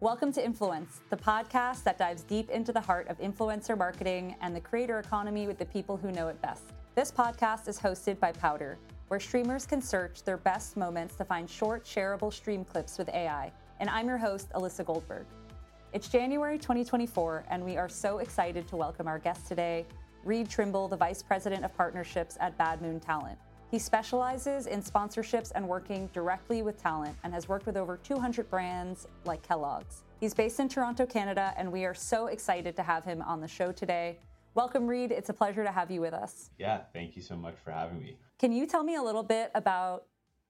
Welcome to Influence, the podcast that dives deep into the heart of influencer marketing and the creator economy with the people who know it best. This podcast is hosted by Powder, where streamers can search their best moments to find short, shareable stream clips with AI. And I'm your host, Alyssa Goldberg. It's January 2024, and we are so excited to welcome our guest today, Reed Trimble, the Vice President of Partnerships at Bad Moon Talent. He specializes in sponsorships and working directly with talent and has worked with over 200 brands like Kellogg's. He's based in Toronto, Canada, and we are so excited to have him on the show today. Welcome, Reed. It's a pleasure to have you with us. Yeah, thank you so much for having me. Can you tell me a little bit about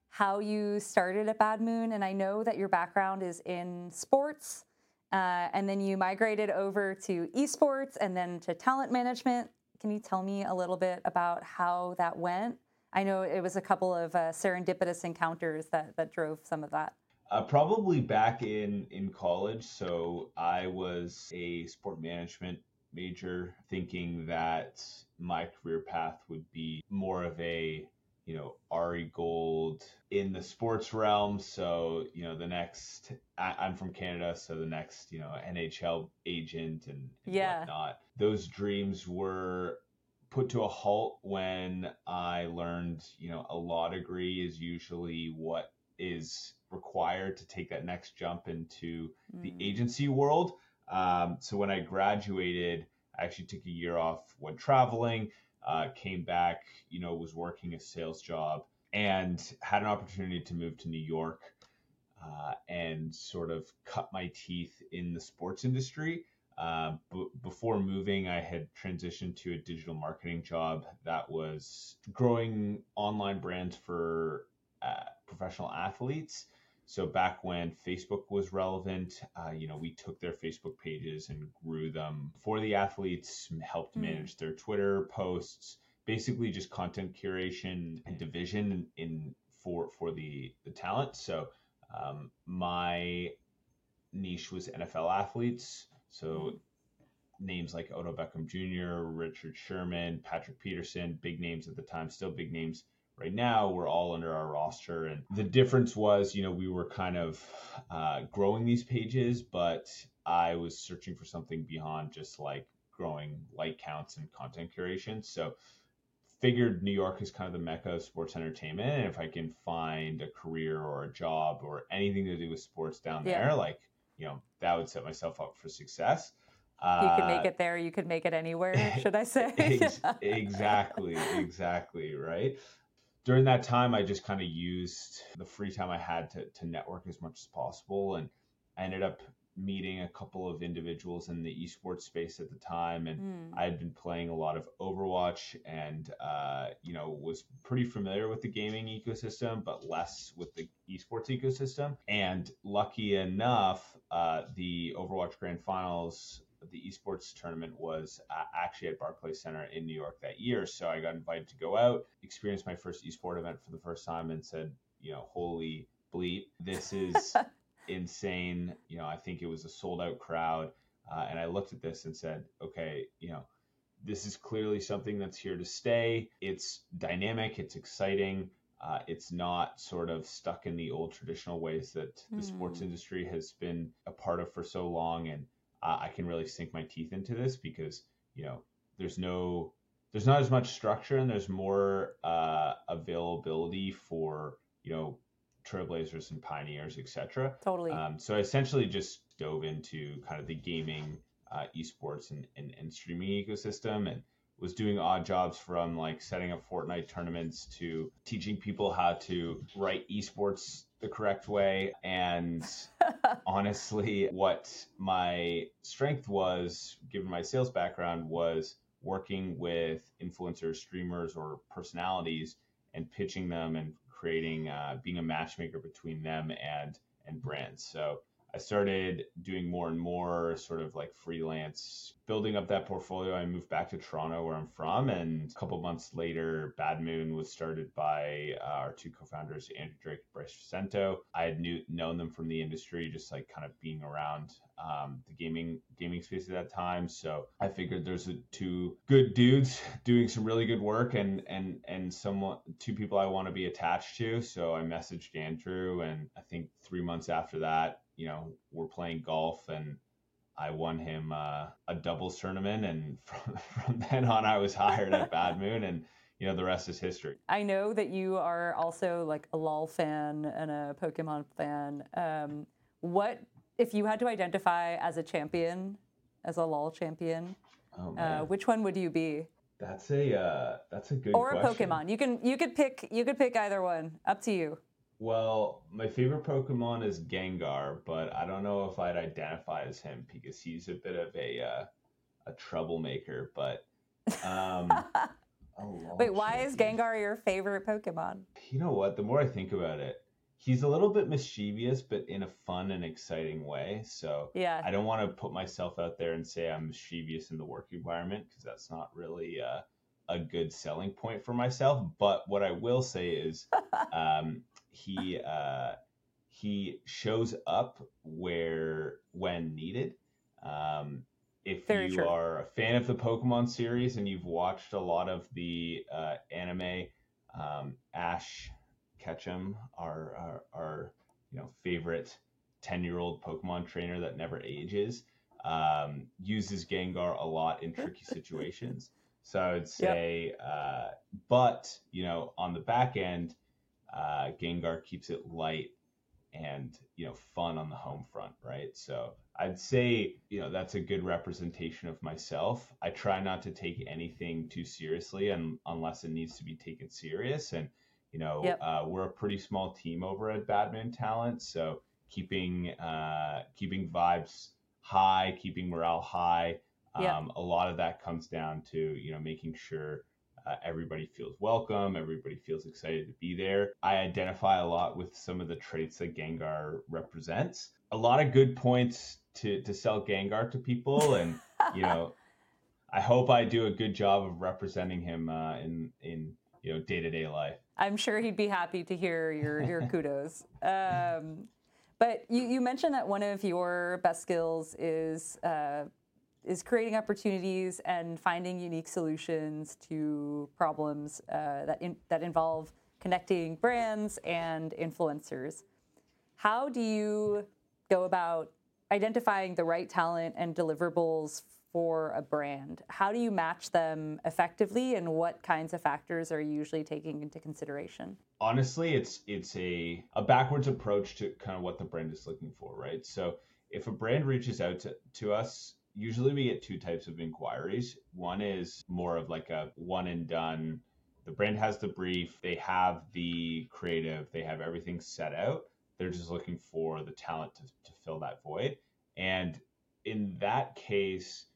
how you started at Bad Moon? And I know that your background is in sports, uh, and then you migrated over to esports and then to talent management. Can you tell me a little bit about how that went? I know it was a couple of uh, serendipitous encounters that, that drove some of that. Uh, probably back in, in college. So I was a sport management major, thinking that my career path would be more of a you know Ari Gold in the sports realm. So you know the next I, am from Canada, so the next you know NHL agent and, and yeah. whatnot. Those dreams were put to a halt when I learned, you know, a law degree is usually what is required to take that next jump into mm. the agency world. Um, so when I graduated, I actually took a year off, went traveling, uh, came back, you know, was working a sales job and had an opportunity to move to New York uh, and sort of cut my teeth in the sports industry. Uh, b- before moving, I had transitioned to a digital marketing job that was growing online brands for uh, professional athletes. So back when Facebook was relevant, uh, you know, we took their Facebook pages and grew them for the athletes, helped mm. manage their Twitter posts, basically just content curation and division in, in for for the the talent. So um, my niche was NFL athletes. So names like Odell Beckham Jr., Richard Sherman, Patrick Peterson, big names at the time, still big names right now, were all under our roster. And the difference was, you know, we were kind of uh, growing these pages, but I was searching for something beyond just like growing like counts and content curation. So figured New York is kind of the mecca of sports entertainment. And if I can find a career or a job or anything to do with sports down yeah. there, like you know, that would set myself up for success. Uh, you could make it there. You could make it anywhere. Should I say? ex- exactly. Exactly. Right. During that time, I just kind of used the free time I had to to network as much as possible, and I ended up meeting a couple of individuals in the esports space at the time and mm. i had been playing a lot of overwatch and uh, you know was pretty familiar with the gaming ecosystem but less with the esports ecosystem and lucky enough uh, the overwatch grand finals the esports tournament was uh, actually at Barclays Center in New York that year. So I got invited to go out, experience my first esport event for the first time, and said, you know, holy bleep, this is insane. You know, I think it was a sold out crowd. Uh, and I looked at this and said, okay, you know, this is clearly something that's here to stay. It's dynamic, it's exciting. Uh, it's not sort of stuck in the old traditional ways that the mm. sports industry has been a part of for so long. And uh, I can really sink my teeth into this because, you know, there's no, there's not as much structure and there's more uh, availability for, you know, trailblazers and pioneers, etc. Totally. Um, so I essentially just dove into kind of the gaming, uh, esports, and, and, and streaming ecosystem, and was doing odd jobs from like setting up Fortnite tournaments to teaching people how to write esports the correct way. And honestly, what my strength was, given my sales background, was working with influencers, streamers, or personalities and pitching them and creating, uh, being a matchmaker between them and and brands. So I started doing more and more sort of like freelance, building up that portfolio. I moved back to Toronto, where I'm from, and a couple months later, Bad Moon was started by uh, our two co-founders, Andrew Drake and Bryce Vicento. I had knew, known them from the industry, just like kind of being around um, the gaming gaming space at that time. So I figured there's two good dudes doing some really good work, and and and someone two people I want to be attached to. So I messaged Andrew, and I think three months after that you know, we're playing golf and I won him uh, a doubles tournament, and from, from then on, I was hired at Bad Moon, and you know the rest is history. I know that you are also like a LOL fan and a Pokemon fan. Um, what if you had to identify as a champion, as a LOL champion? Oh, uh, which one would you be? That's a uh, that's a good or a Pokemon. You can you could pick you could pick either one. Up to you. Well, my favorite Pokemon is Gengar, but I don't know if I'd identify as him because he's a bit of a uh, a troublemaker. But um, wait, why is Gengar your favorite Pokemon? You know what? The more I think about it, he's a little bit mischievous, but in a fun and exciting way. So yeah, I don't want to put myself out there and say I'm mischievous in the work environment because that's not really uh, a good selling point for myself. But what I will say is, um, he uh, he shows up where when needed. Um, if Very you true. are a fan of the Pokemon series and you've watched a lot of the uh, anime, um, Ash Ketchum, our, our, our you know favorite ten year old Pokemon trainer that never ages, um, uses Gengar a lot in tricky situations. So I would say, yep. uh, but you know, on the back end, uh, Gengar keeps it light and you know fun on the home front, right? So I'd say you know that's a good representation of myself. I try not to take anything too seriously, and unless it needs to be taken serious. And you know yep. uh, we're a pretty small team over at Bad Talent, so keeping uh, keeping vibes high, keeping morale high. Um, yep. A lot of that comes down to you know making sure uh, everybody feels welcome. Everybody feels excited to be there. I identify a lot with some of the traits that Gengar represents. A lot of good points to, to sell Gengar to people. And, you know, I hope I do a good job of representing him uh, in, in, you know, day to day life. I'm sure he'd be happy to hear your, your kudos. Um, but you, you mentioned that one of your best skills is uh, is creating opportunities and finding unique solutions to problems uh, that in, that involve connecting brands and influencers. How do you go about identifying the right talent and deliverables for a brand? How do you match them effectively, and what kinds of factors are you usually taking into consideration? Honestly, it's it's a a backwards approach to kind of what the brand is looking for, right? So if a brand reaches out to, to us usually we get two types of inquiries. One is more of like a one and done. The brand has the brief, they have the creative, they have everything set out. They're just looking for the talent to, to fill that void. And in that case,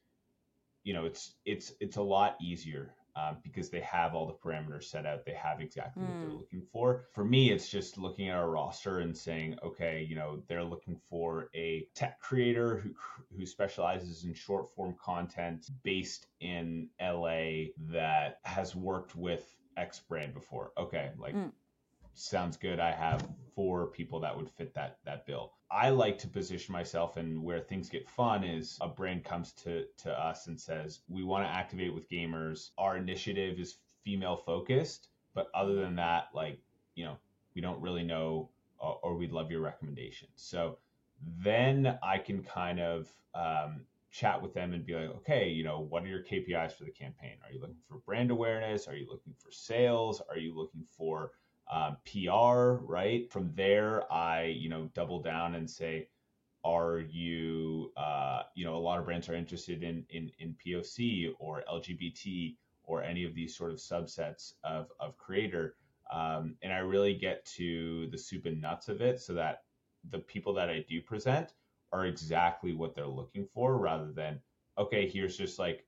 you know, it's it's it's a lot easier um, because they have all the parameters set out. They have exactly mm. what they're hmm. looking for. For me, it's just looking at our roster and saying, okay, you know, they're looking for a tech creator who who specializes in short form content based in LA that has worked with X brand before. Okay, like. Mm sounds good. I have four people that would fit that that bill. I like to position myself and where things get fun is a brand comes to to us and says, "We want to activate with gamers. Our initiative is female focused, but other than that, like, you know, we don't really know or, or we'd love your recommendations." So then I can kind of um, chat with them and be like, okay, you know, what are your KPIs for the campaign? Are you looking for brand awareness? Are you looking for sales? Are you looking for um, PR, right? From there, I, you know, double down and say, are you, uh, you know, a lot of brands are interested in, in, in POC or LGBT or any of these sort of subsets of, of creator. Um, and I really get to the soup and nuts of it so that the people that I do present are exactly what they're looking for rather than, okay, here's just like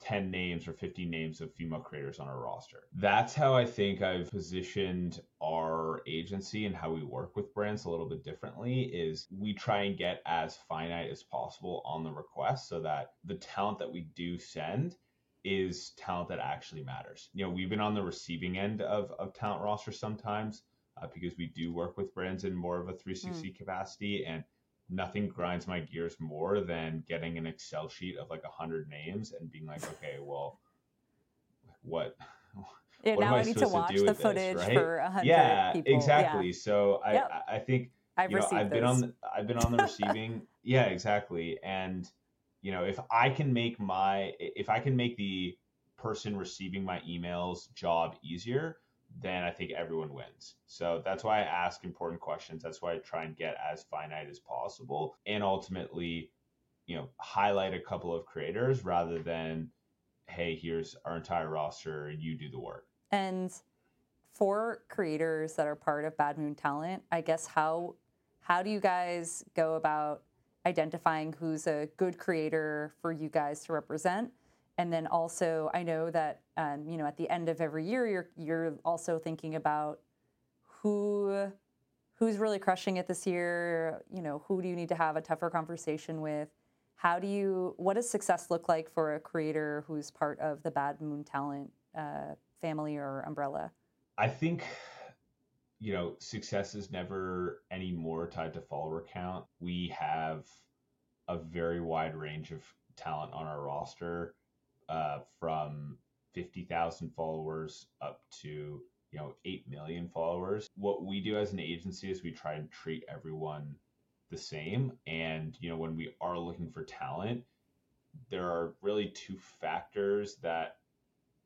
10 names or 15 names of female creators on our roster. That's how I think I've positioned our agency and how we work with brands a little bit differently is we try and get as finite as possible on the request so that the talent that we do send is talent that actually matters. You know, we've been on the receiving end of, of talent roster sometimes uh, because we do work with brands in more of a 360 mm. capacity and nothing grinds my gears more than getting an Excel sheet of like a hundred names and being like, okay, well, what? Yeah, what now I, I need to watch to the footage this, right? for a hundred yeah, people. Exactly. Yeah. So I, yep. I think I've you know, I've been on the, I've been on the receiving. yeah, exactly. And you know, if I can make my if I can make the person receiving my emails job easier, then I think everyone wins. So that's why I ask important questions. That's why I try and get as finite as possible and ultimately, you know, highlight a couple of creators rather than hey, here's our entire roster and you do the work. And for creators that are part of Bad Moon Talent, I guess how how do you guys go about identifying who's a good creator for you guys to represent? And then also, I know that um, you know at the end of every year, you're you're also thinking about who who's really crushing it this year. You know, who do you need to have a tougher conversation with? How do you? What does success look like for a creator who's part of the Bad Moon Talent uh, family or umbrella? I think you know success is never any more tied to follower count. We have a very wide range of talent on our roster, uh, from fifty thousand followers up to you know 8 million followers. What we do as an agency is we try and treat everyone the same. And, you know, when we are looking for talent, there are really two factors that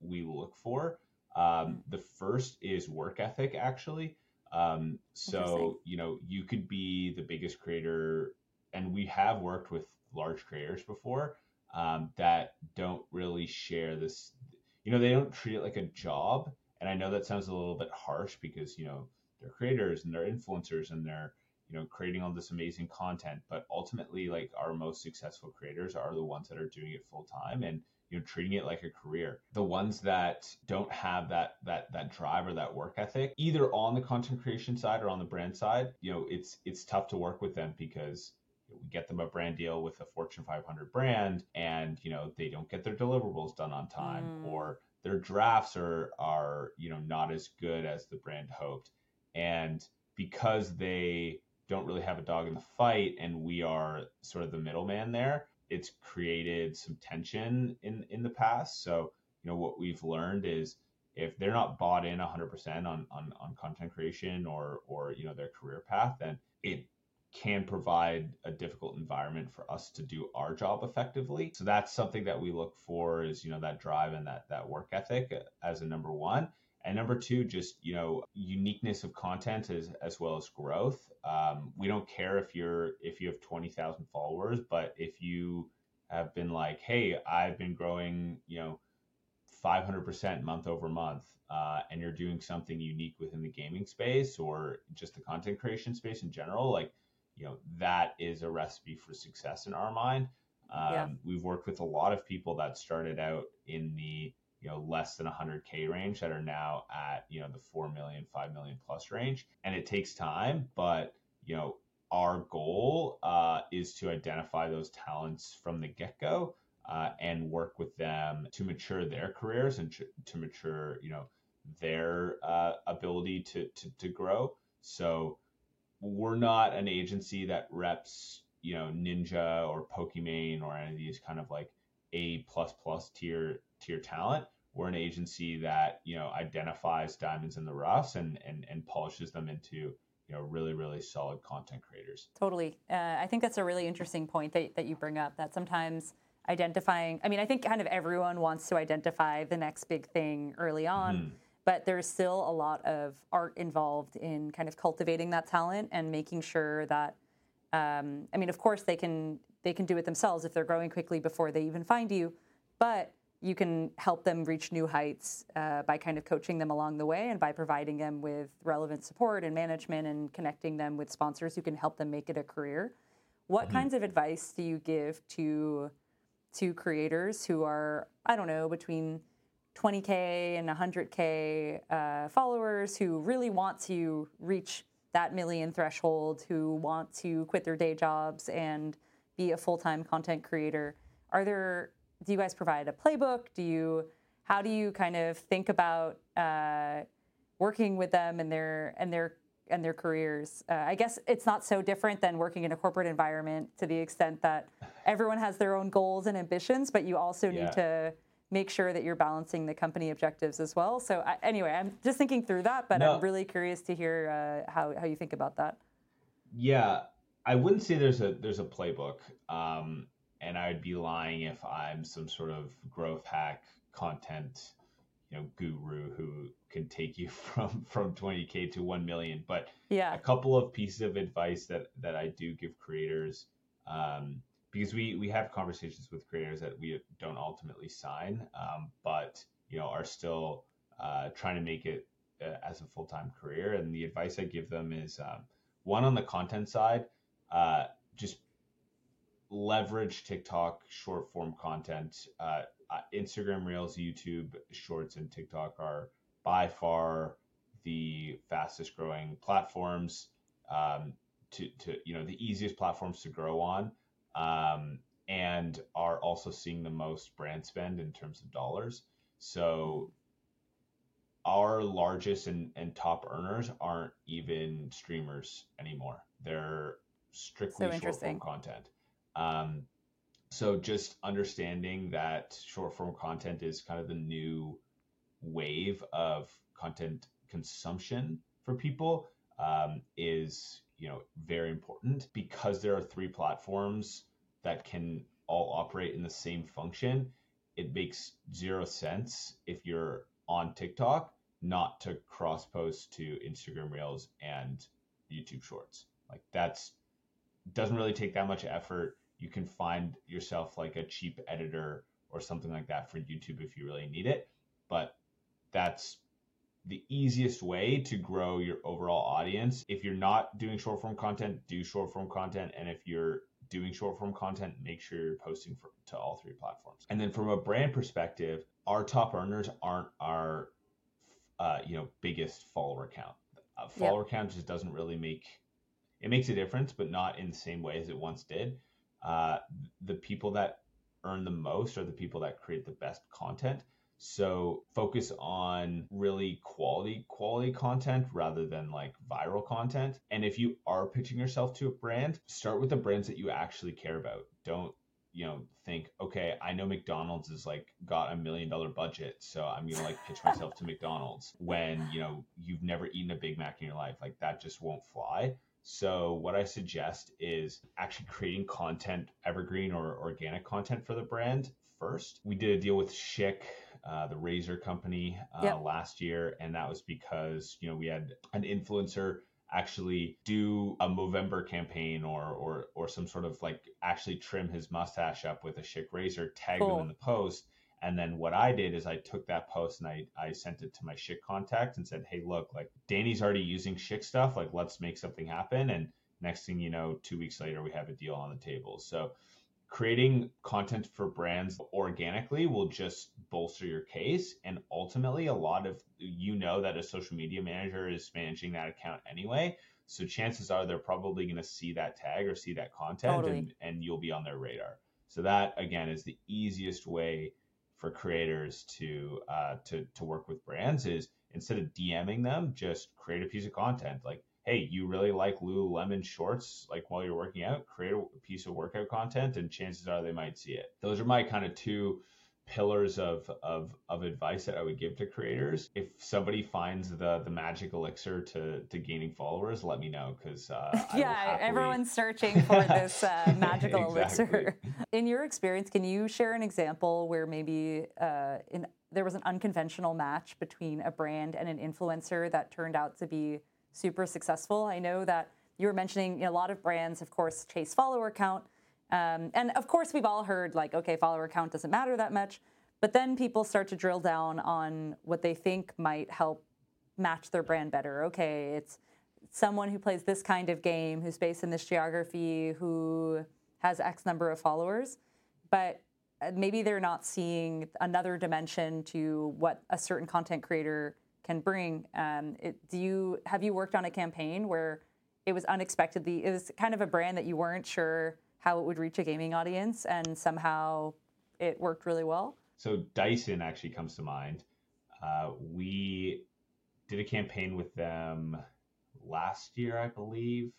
we look for. Um, the first is work ethic, actually. Um, so, you know, you could be the biggest creator, and we have worked with large creators before um, that don't really share this. You know, they don't treat it like a job and I know that sounds a little bit harsh because, you know, they're creators and they're influencers and they're, you know, creating all this amazing content. But ultimately, like our most successful creators are the ones that are doing it full time and, you know, treating it like a career. The ones that don't have that that that drive or that work ethic, either on the content creation side or on the brand side, you know, it's it's tough to work with them because we get them a brand deal with a Fortune 500 brand and you know they don't get their deliverables done on time mm. or their drafts are are you know not as good as the brand hoped and because they don't really have a dog in the fight and we are sort of the middleman there it's created some tension in in the past so you know what we've learned is if they're not bought in 100% on, on on content creation or or you know their career path then it can provide a difficult environment for us to do our job effectively. So that's something that we look for is, you know, that drive and that that work ethic as a number one. And number two, just you know, uniqueness of content as as well as growth. Um, we don't care if you're if you have twenty thousand followers, but if you have been like, hey, I've been growing, you know, five hundred percent month over month, uh, and you're doing something unique within the gaming space or just the content creation space in general, like you know that is a recipe for success in our mind. Um, yeah. We've worked with a lot of people that started out in the you know less than 100k range that are now at you know the 4 million 5 million plus range and it takes time but you know our goal uh, is to identify those talents from the get-go uh, and work with them to mature their careers and to, to mature you know their uh, ability to, to to grow so we're not an agency that reps, you know, Ninja or Pokimane or any of these kind of like A plus plus tier tier talent. We're an agency that you know identifies diamonds in the rough and and and polishes them into you know really really solid content creators. Totally, uh, I think that's a really interesting point that that you bring up. That sometimes identifying, I mean, I think kind of everyone wants to identify the next big thing early on. Mm-hmm but there's still a lot of art involved in kind of cultivating that talent and making sure that um, i mean of course they can they can do it themselves if they're growing quickly before they even find you but you can help them reach new heights uh, by kind of coaching them along the way and by providing them with relevant support and management and connecting them with sponsors who can help them make it a career what mm-hmm. kinds of advice do you give to to creators who are i don't know between 20K and 100K uh, followers who really want to reach that million threshold, who want to quit their day jobs and be a full time content creator. Are there, do you guys provide a playbook? Do you, how do you kind of think about uh, working with them and their, and their, and their careers? Uh, I guess it's not so different than working in a corporate environment to the extent that everyone has their own goals and ambitions, but you also yeah. need to make sure that you're balancing the company objectives as well. So I, anyway, I'm just thinking through that, but no. I'm really curious to hear uh, how, how you think about that. Yeah, I wouldn't say there's a there's a playbook. Um, and I would be lying if I'm some sort of growth hack content, you know, guru who can take you from from 20k to 1 million. But yeah, a couple of pieces of advice that that I do give creators, um, because we we have conversations with creators that we don't ultimately sign, um, but you know are still uh, trying to make it uh, as a full time career. And the advice I give them is um, one on the content side, uh, just leverage TikTok short form content. Uh, uh, Instagram Reels, YouTube Shorts, and TikTok are by far the fastest growing platforms. Um, to, to you know the easiest platforms to grow on, um, and are also seeing the most brand spend in terms of dollars. So our largest and, and top earners aren't even streamers anymore. They're strictly so short form content. Um, so just understanding that short form content is kind of the new wave of content consumption for people um, is you know very important because there are three platforms that can all operate in the same function. It makes zero sense if you're on TikTok not to cross post to Instagram Reels and YouTube Shorts. Like that's doesn't really take that much effort you can find yourself like a cheap editor or something like that for YouTube if you really need it. But that's the easiest way to grow your overall audience. If you're not doing short form content, do short form content. And if you're doing short form content, make sure you're posting for, to all three platforms. And then from a brand perspective, our top earners aren't our uh, you know biggest follower count. Uh, follower yep. count just doesn't really make it makes a difference, but not in the same way as it once did uh, the people that earn the most are the people that create the best content. So focus on really quality quality content rather than like viral content. And if you are pitching yourself to a brand, start with the brands that you actually care about. Don't you know think okay i know mcdonald's is like got a million dollar budget so i'm gonna like pitch myself to mcdonald's when you know you've never eaten a big mac in your life like that just won't fly so what I suggest is actually creating content, evergreen or organic content for the brand first. We did a deal with Schick, uh, the razor company, uh, yep. last year, and that was because you know we had an influencer actually do a Movember campaign or or or some sort of like actually trim his mustache up with a Schick razor, tag cool. him in the post, and then what I did is I took that post and I, I sent it to my Schick contact and said, hey, look, like Danny's already using Schick stuff. Like, let's make something happen. And next thing you know, two weeks later, we have a deal on the table. So creating content for brands organically will just bolster your case. And ultimately, a lot of you know that a social media manager is managing that account anyway. So chances are they're probably going to see that tag or see that content totally. and, and you'll be on their radar. So that again is the easiest way for creators to uh, to to work with brands is instead of DMing them, just create a piece of content. Like, hey, you really like Lululemon shorts, like while you're working out, create a piece of workout content, and chances are they might see it. Those are my kind of two pillars of, of of advice that I would give to creators. If somebody finds the the magic elixir to to gaining followers, let me know because uh, yeah, happily... everyone's searching for this uh, magical exactly. elixir. In your experience, can you share an example where maybe uh, in there was an unconventional match between a brand and an influencer that turned out to be super successful? I know that you were mentioning you know, a lot of brands, of course, chase follower count um, and of course, we've all heard like, okay, follower count doesn't matter that much. But then people start to drill down on what they think might help match their brand better. Okay, it's someone who plays this kind of game, who's based in this geography, who has X number of followers. But uh, maybe they're not seeing another dimension to what a certain content creator can bring. Um, it, do you have you worked on a campaign where it was unexpectedly it was kind of a brand that you weren't sure how it would reach a gaming audience, and somehow it worked really well. So Dyson actually comes to mind. Uh, we did a campaign with them last year, I believe,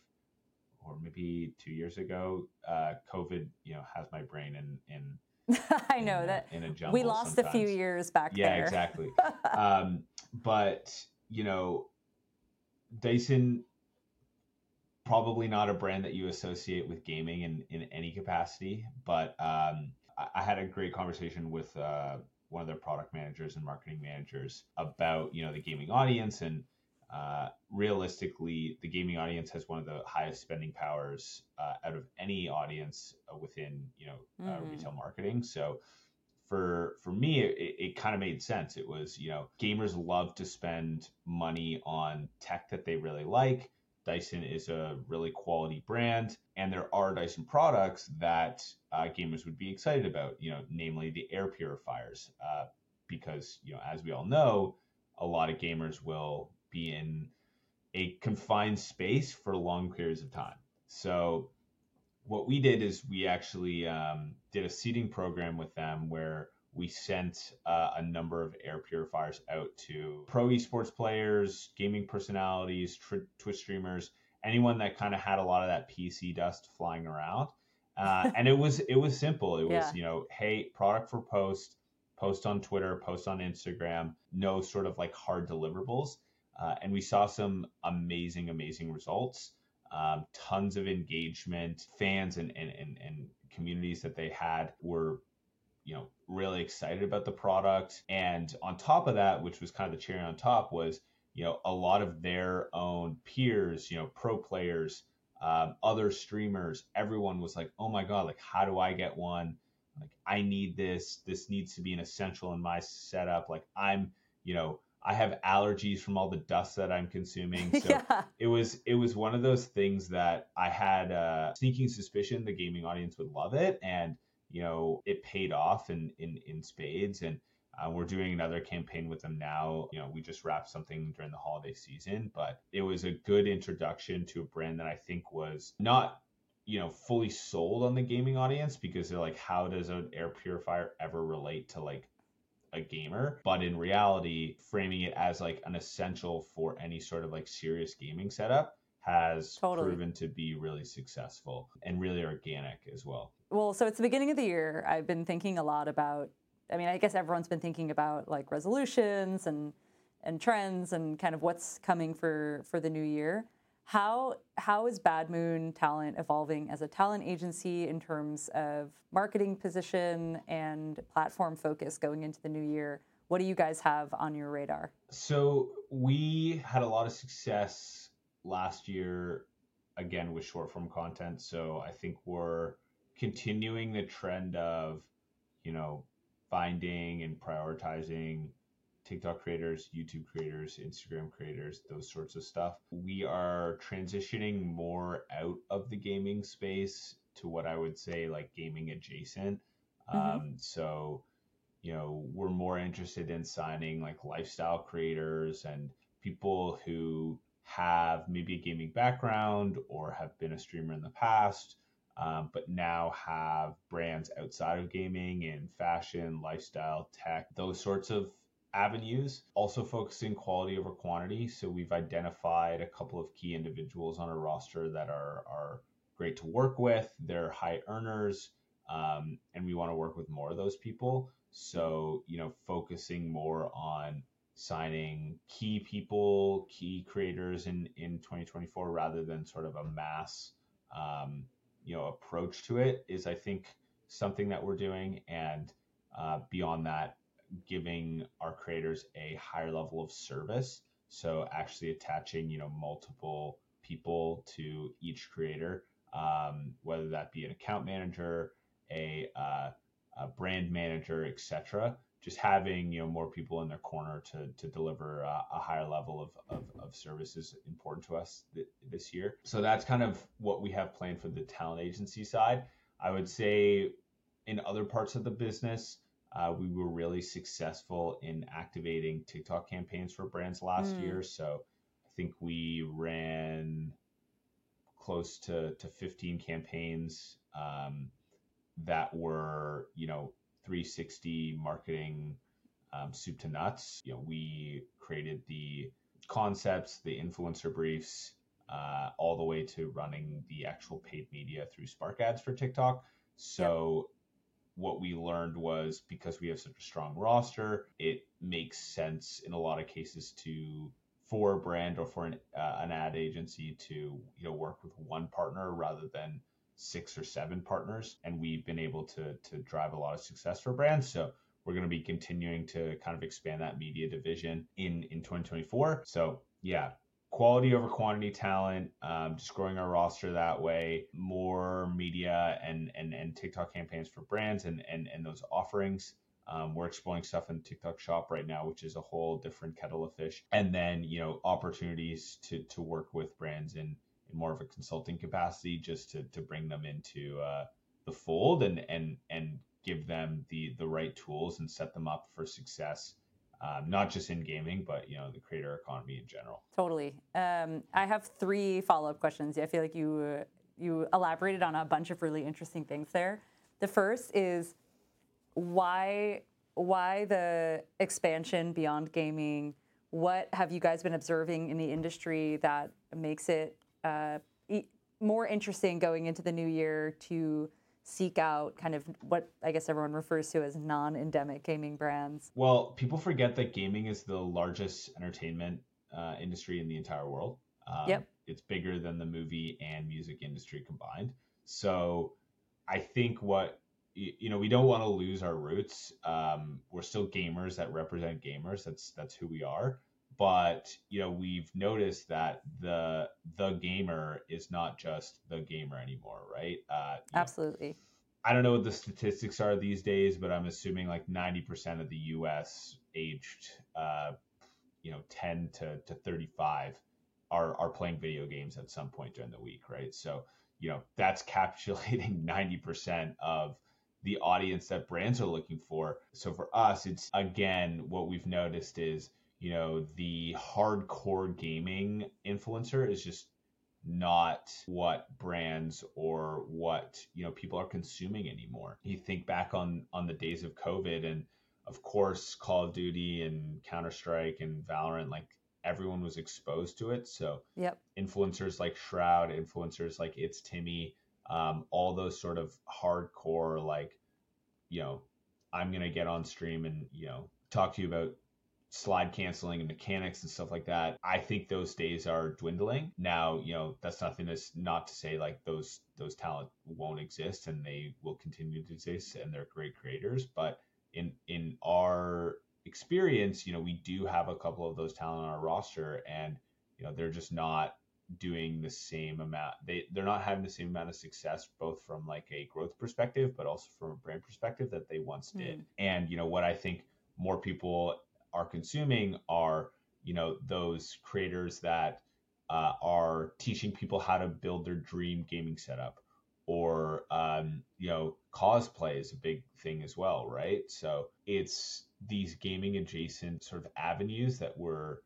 or maybe two years ago. Uh, COVID, you know, has my brain in in. I know in, that in a jumble. We lost sometimes. a few years back yeah, there. Yeah, exactly. um, but you know, Dyson probably not a brand that you associate with gaming in, in any capacity, but um, I, I, had a great conversation with uh, one of their product managers and marketing managers about you know the gaming audience and uh, realistically, the gaming audience has one of the highest spending powers uh, out of any audience uh, within you know mm. retail marketing. So for for me, it, it kind of made sense. It was you know gamers love to spend money on tech that they really like. Dyson is a really quality brand, and there are Dyson products that uh, gamers would be excited about. You know, namely the air purifiers, uh, because you know as we all know, a lot of gamers will be in a confined space for long periods of time. So what we did is we actually um, did a seeding program with them where we sent uh, a number of air purifiers out to pro esports players, gaming personalities, tr- Twitch streamers, anyone that kind of had a lot of that PC dust flying around. Uh, and it was it was simple. It was yeah. you know, hey, product for post, post on Twitter, post on Instagram, no sort of like hard deliverables. Uh, and we saw some amazing, amazing results. Um, tons of engagement, fans and, and, and, and communities that they had were you know really excited about the product. And on top of that which was kind of the cherry on top was you know a lot of their own peers you know pro players um, other streamers everyone was like oh my god like how do i get one? Like i need this. This needs to be an essential in my setup. Like i'm you know I have allergies from all the dust that I'm consuming. So yeah. it was it was one of those things that I had a sneaking suspicion the gaming audience would love it, and you know it paid off in in in spades. And uh, we're doing another campaign with them now. You know, we just wrapped something during the holiday season, but it was a good introduction to a brand that I think was not you know fully sold on the gaming audience because they're like how does an air purifier ever relate to like a gamer, but in reality, framing it as like an essential for any sort of like serious gaming setup has totally. proven to be really successful and really organic as well. Well, so it's the beginning of the year. I've been thinking a lot about I mean, I guess everyone's been thinking about like resolutions and and trends and kind of what's coming for for the new year. How how is Bad Moon Talent evolving as a talent agency in terms of marketing position and platform focus going into the new year? What do you guys have on your radar? So we had a lot of success last year again with short form content. So I think we're continuing the trend of, you know, finding and prioritizing TikTok creators, YouTube creators, Instagram creators, those sorts of stuff. We are transitioning more out of the gaming space to what I would say like gaming adjacent. Mm-hmm. Um, so, you know, we're more interested in signing like lifestyle creators and people who have maybe a gaming background or have been a streamer in the past, um, but now have brands outside of gaming in fashion, lifestyle, tech, those sorts of avenues, also focusing quality over quantity. So we've identified a couple of key individuals on our roster that are, are great to work with. They're high earners, um, and we want to work with more of those people. So, you know, focusing more on signing key people, key creators in, in 2024 rather than sort of a mass, um, you know, approach to it is, I think, something that we're doing. And uh, beyond that, giving our creators a higher level of service. So actually attaching, you know, multiple people to each creator, um, whether that be an account manager, a, uh, a brand manager, etc. Just having you know more people in their corner to to deliver uh, a higher level of, of, of service is important to us th- this year. So that's kind of what we have planned for the talent agency side. I would say in other parts of the business, uh, we were really successful in activating TikTok campaigns for brands last mm. year. So I think we ran close to, to 15 campaigns um, that were, you know, 360 marketing um, soup to nuts. You know, we created the concepts, the influencer briefs, uh, all the way to running the actual paid media through Spark ads for TikTok. So what we learned was because we have such a strong roster, it makes sense in a lot of cases to for a brand or for an, uh, an ad agency to you know work with one partner rather than six or seven partners. And we've been able to to drive a lot of success for brands. So we're going to be continuing to kind of expand that media division in in 2024 so yeah quality over quantity talent um, just growing our roster that way more media and and and tiktok campaigns for brands and and and those offerings um, we're exploring stuff in TikTok Shop right now, which is a whole different kettle of fish. And then, you know, opportunities to to work with brands in, in more of a consulting capacity, just to to bring them into uh, the fold and and and give them the the right tools and set them up for success. Um, not just in gaming, but you know the creator economy in general. Totally. Um, I have three follow up questions. I feel like you you elaborated on a bunch of really interesting things there. The first is why why the expansion beyond gaming? What have you guys been observing in the industry that makes it uh, e- more interesting going into the new year to seek out kind of what I guess everyone refers to as non-endemic gaming brands? Well, people forget that gaming is the largest entertainment uh, industry in the entire world. Um, yep. It's bigger than the movie and music industry combined. So I think what you know we don't want to lose our roots um, we're still gamers that represent gamers that's that's who we are but you know we've noticed that the the gamer is not just the gamer anymore right? Uh, absolutely. Know, i don't know what the statistics are these days but i'm assuming like 90% of the us aged uh, you know 10 to, to 35 are are playing video games at some point during the week right? So you know that's capsulating 90% of the audience that brands are looking for. So for us, it's again, what we've noticed is, you know, the hardcore gaming influencer is just not what brands or what, you know, people are consuming anymore. You think back on on the days of COVID and of course Call of Duty and Counter-Strike and Valorant like everyone was exposed to it. So yep. influencers like Shroud, influencers like iiTzTimmy, um, all those sort of hardcore like you know i'm going to get on stream and you know talk to you about slide canceling and mechanics and stuff like that i think those days are dwindling now you know that's nothing that's not to say like those those talent won't exist and they will continue to exist and they're great creators but in in our experience you know we do have a couple of those talent on our roster and you know they're just not doing the same amount they they're not having the same amount of success both from like a growth perspective but also from a brand perspective that they once mm. did and you know what i think more people are consuming are you know those creators that uh, are teaching people how to build their dream gaming setup or um, you know cosplay is a big thing as well right so it's these gaming adjacent sort of avenues that we're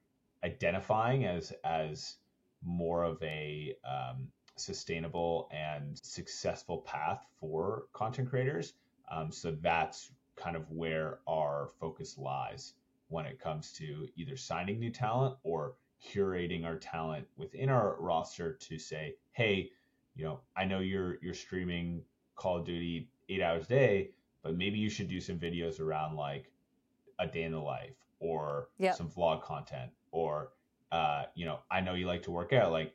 identifying as as more of a um, sustainable and successful path for content creators. Um, so that's kind of where our focus lies when it comes to either signing new talent or curating our talent within our roster to say, hey, you know, I know you're you're streaming Call of Duty eight hours a day, but maybe you should do some videos around like a day in the life or yep. some vlog content or uh, you know, I know you like to work out, like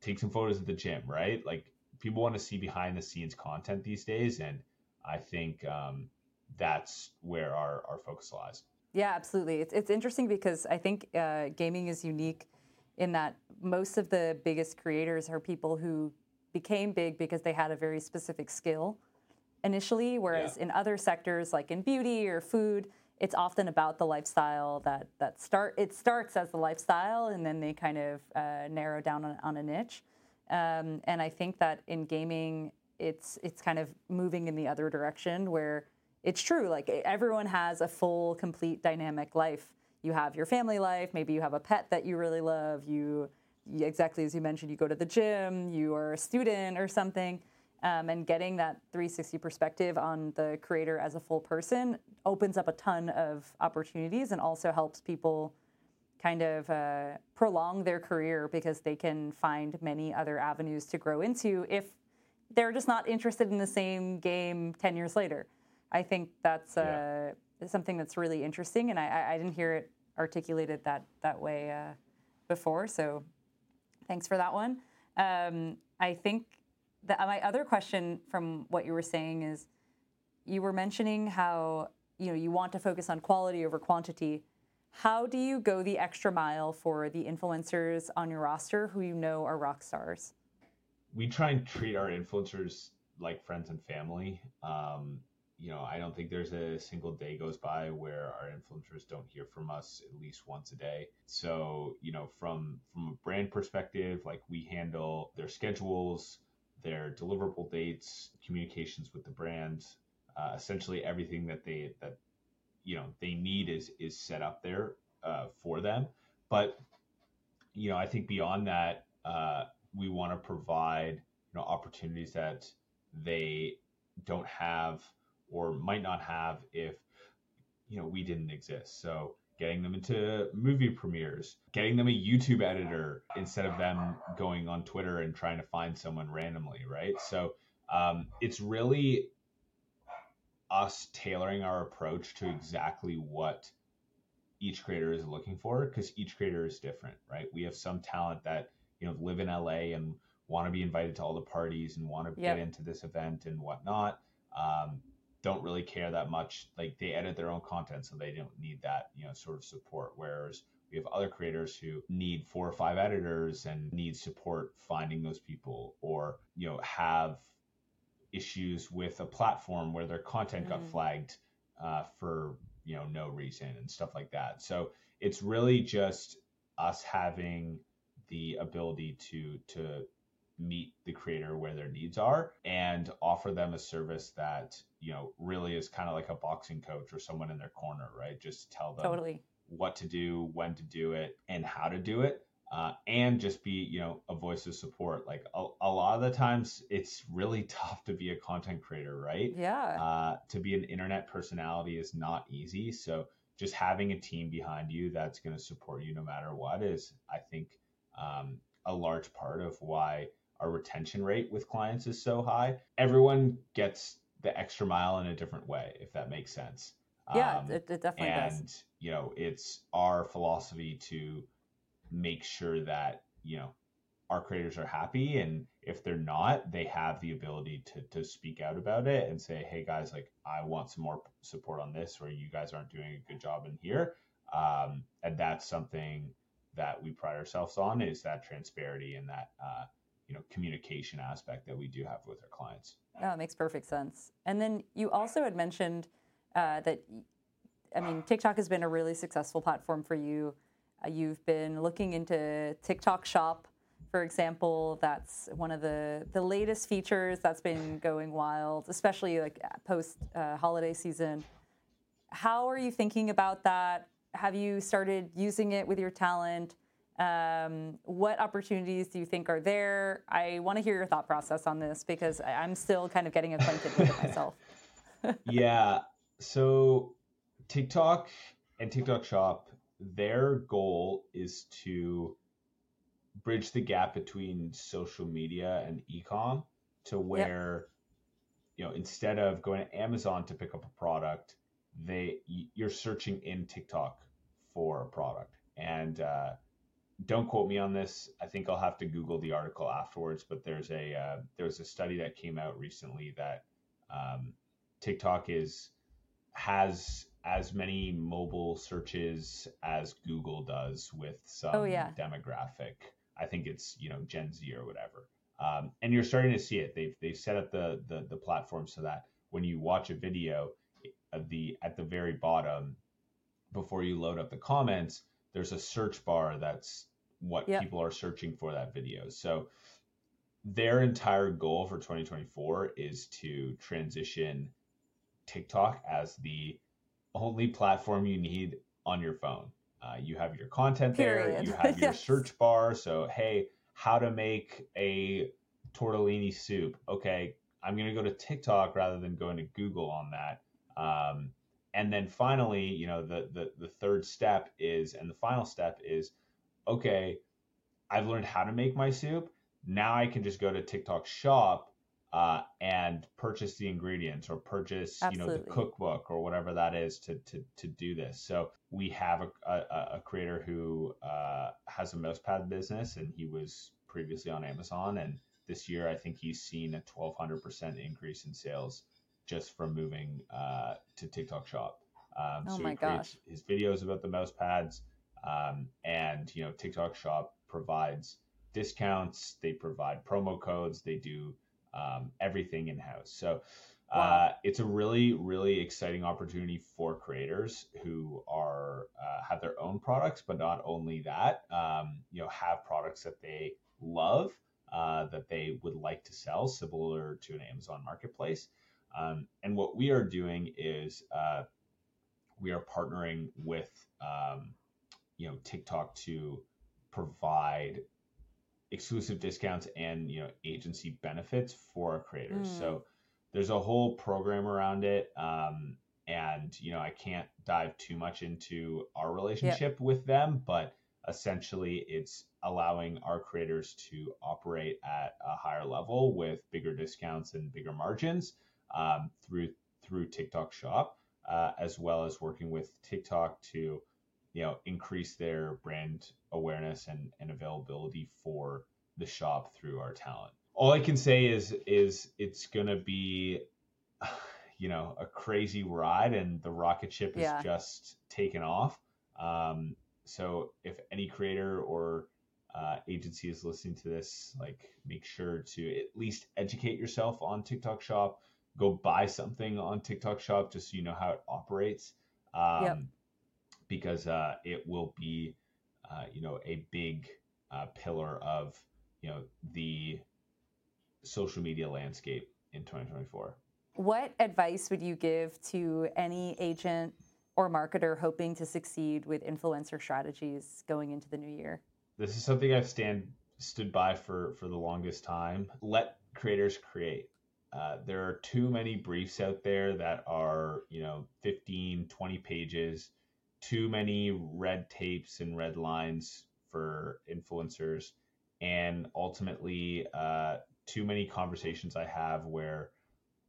take some photos at the gym, right? Like people want to see behind the scenes content these days. And I think um, that's where our, our focus lies. Yeah, absolutely. It's, it's interesting because I think uh, gaming is unique in that most of the biggest creators are people who became big because they had a very specific skill initially, whereas yeah. in other sectors like in beauty or food, it's often about the lifestyle that that start it starts as the lifestyle and then they kind of uh, narrow down on, on a niche um, and i think that in gaming it's it's kind of moving in the other direction where it's true like everyone has a full complete dynamic life you have your family life maybe you have a pet that you really love you exactly as you mentioned you go to the gym you are a student or something um, and getting that 360 perspective on the creator as a full person opens up a ton of opportunities and also helps people kind of uh, prolong their career because they can find many other avenues to grow into if they're just not interested in the same game 10 years later. I think that's uh, yeah. something that's really interesting, and I, I, didn't hear it articulated that that way uh, before. So thanks for that one. Um, I think that my other question from what you were saying is you were mentioning how you know you want to focus on quality over quantity. How do you go the extra mile for the influencers on your roster who you know are rock stars? We try and treat our influencers like friends and family. Um, you know, I don't think there's a single day goes by where our influencers don't hear from us at least once a day. So, you know, from from a brand perspective, like we handle their schedules, their deliverable dates, communications with the brand, uh, essentially everything that they that you know they need is is set up there uh, for them. But you know, I think beyond that, uh, we want to provide you know opportunities that they don't have or might not have if you know we didn't exist. So getting them into movie premieres, getting them a YouTube editor instead of them going on Twitter and trying to find someone randomly, right? So um, it's really us tailoring our approach to exactly what each creator is looking for because each creator is different, right? We have some talent that you know live in LA and want to be invited to all the parties and want to yep. get into this event and whatnot. Um, don't really care that much. Like they edit their own content, so they don't need that, you know, sort of support. Whereas we have other creators who need four or five editors and need support finding those people, or you know, have issues with a platform where their content mm. got flagged uh, for you know no reason and stuff like that. So it's really just us having the ability to to meet the creator where their needs are and offer them a service that you know really is kind of like a boxing coach or someone in their corner right? Just tell them totally. what to do when to do it and how to do it uh, and just be you know a voice of support. Like a, a, lot of the times it's really tough to be a content creator right? Yeah. Uh, to be an internet personality is not easy. So just having a team behind you that's going to support you no matter what is i think um, a large part of why our retention rate with clients is so high. Everyone gets the extra mile in a different way, if that makes sense. Yeah, um, it, it, definitely and, does. you know, it's our philosophy to make sure that, you know, our creators are happy. And if they're not, they have the ability to, to speak out about it and say, hey, guys, like, I want some more support on this, or you guys aren't doing a good job in here. Um, and that's something that we pride ourselves on is that transparency and that, uh, you know communication aspect that we do have with our clients. Yeah, it makes perfect sense. And then you also had mentioned uh, that, I mean, TikTok has been a really successful platform for you. Uh, you've been looking into TikTok Shop, for example. That's one of the the latest features that's been going wild, especially like post uh, holiday season. How are you thinking about that? Have you started using it with your talent? Um, what opportunities do you think are there? I want to hear your thought process on this because I'm still kind of getting acquainted with it myself. yeah. So TikTok and TikTok Shop, their goal is to bridge the gap between social media and ecom to where yep. you know instead of going to Amazon to pick up a product, they you're searching in TikTok for a product and uh, don't quote me on this. I think I'll have to Google the article afterwards. But there's a uh, was a study that came out recently that um, TikTok is has as many mobile searches as Google does with some oh, yeah. demographic. I think it's you know Gen Z or whatever. Um, and you're starting to see it. They've they've set up the, the the platform so that when you watch a video, at the at the very bottom, before you load up the comments, there's a search bar that's what yep. people are searching for that video. So their entire goal for 2024 is to transition TikTok as the only platform you need on your phone. Uh, you have your content Period. there, you have your yes. search bar. So, hey, how to make a tortellini soup. Okay, I'm going to go to TikTok rather than going to Google on that. Um, and then finally, you know, the, the the third step is, and the final step is, okay, I've learned how to make my soup. Now I can just go to TikTok shop uh, and purchase the ingredients or purchase Absolutely. you know the cookbook or whatever that is to to, to do this. So we have a, a, a creator who uh, has a mousepad business and he was previously on Amazon and this year I think he's seen a 1200% increase in sales just from moving uh, to TikTok Shop. Um, oh so my gosh. his videos about the mouse pads, um, and you know TikTok Shop provides discounts. They provide promo codes. They do um, everything in house. So uh, wow. it's a really really exciting opportunity for creators who are uh, have their own products, but not only that, um, you know, have products that they love. Uh, that they would like to sell, similar to an Amazon marketplace. Um, and what we are doing is uh, we are partnering with um, you know TikTok to provide exclusive discounts and you know agency benefits for our creators. Mm. So there's a whole program around it. Um, and you know I can't dive too much into our relationship yep. with them, but essentially it's allowing our creators to operate at a higher level with bigger discounts and bigger margins um, through through TikTok Shop, uh, as well as working with TikTok to you know increase their brand awareness and, and availability for the shop through our talent. All I can say is is it's gonna be you know a crazy ride and the rocket ship is yeah. just taken off. Um, so if any creator or uh, agency is listening to this, like make sure to at least educate yourself on TikTok Shop go buy something on TikTok Shop just so you know how it operates. Um, yep. Because uh, it will be, uh, you know, a big uh, pillar of, you know, the social media landscape in 2024. What advice would you give to any agent or marketer hoping to succeed with influencer strategies going into the new year? This is something I've stand stood by for for the longest time. Let creators create uh, there are too many briefs out there that are, you know, 15, 20 pages, too many red tapes and red lines for influencers, and ultimately, uh, too many conversations I have where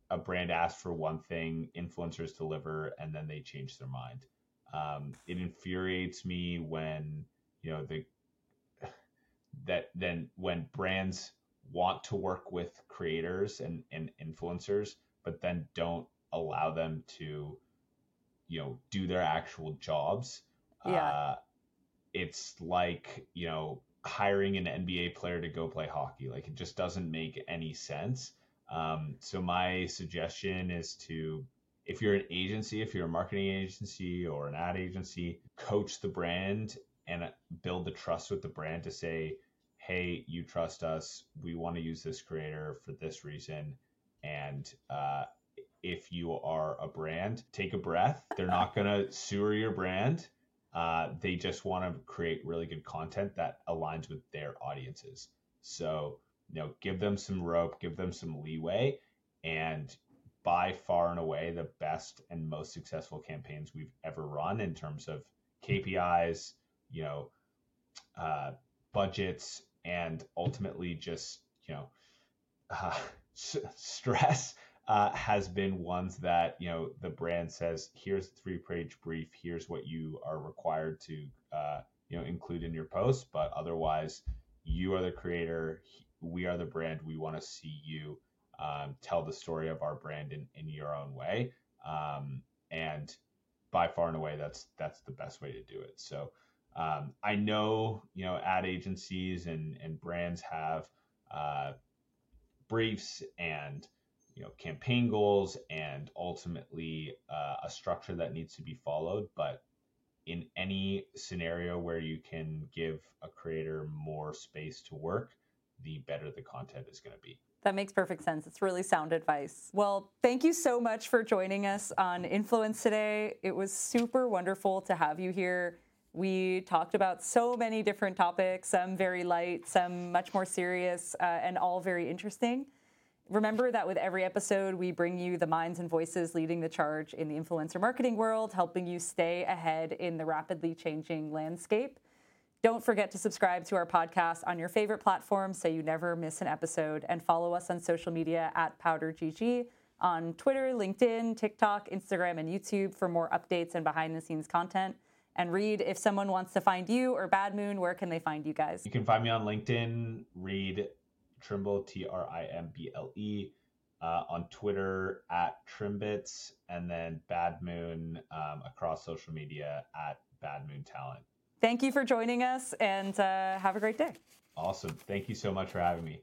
a brand asks for one thing, influencers deliver, and then they change their mind. Um, it infuriates me when, you know, the that then when brands want to work with creators and, and influencers, but then don't allow them to, you know, do their actual jobs. Yeah. Uh, it's like, you know, hiring an NBA player to go play hockey. Like it just doesn't make any sense. Um, so my suggestion is to, if you're an agency, if you're a marketing agency or an ad agency, coach the brand and build the trust with the brand to say, hey, you trust us. We want to use this creator for this reason. And uh, if you are a brand, take a breath. They're not going to sewer your brand. Uh, they just want to create really good content that aligns with their audiences. So, you know, give them some rope, give them some leeway, and by far and away the best and most successful campaigns we've ever run in terms of KPIs, you know, uh, budgets, and ultimately just you know uh, stress uh, has been ones that you know the brand says here's the three page brief. Here's what you are required to uh, you know include in your post but otherwise you are the creator. We are the brand. We want to see you um, tell the story of our brand in, in your own way. Um, and by far and away that's that's the best way to do it. So um, I know, you know, ad agencies and, and brands have uh, briefs and, you know, campaign goals and ultimately uh, a structure that needs to be followed. But in any scenario where you can give a creator more space to work, the better the content is going to be. That makes perfect sense. It's really sound advice. Well, thank you so much for joining us on Influence today. It was super wonderful to have you here. We talked about so many different topics, some very light, some much more serious, uh, and all very interesting. Remember that with every episode, we bring you the minds and voices leading the charge in the influencer marketing world, helping you stay ahead in the rapidly changing landscape. Don't forget to subscribe to our podcast on your favorite platform so you never miss an episode and follow us on social media at PowderGG on Twitter, LinkedIn, TikTok, Instagram, and YouTube for more updates and behind the scenes content. And Reed, if someone wants to find you or Bad Moon, where can they find you guys? You can find me on LinkedIn, Reed Trimble, T R I M B L E, uh, on Twitter at Trimbits, and then Bad Moon um, across social media at Bad Moon Talent. Thank you for joining us and uh, have a great day. Awesome. Thank you so much for having me.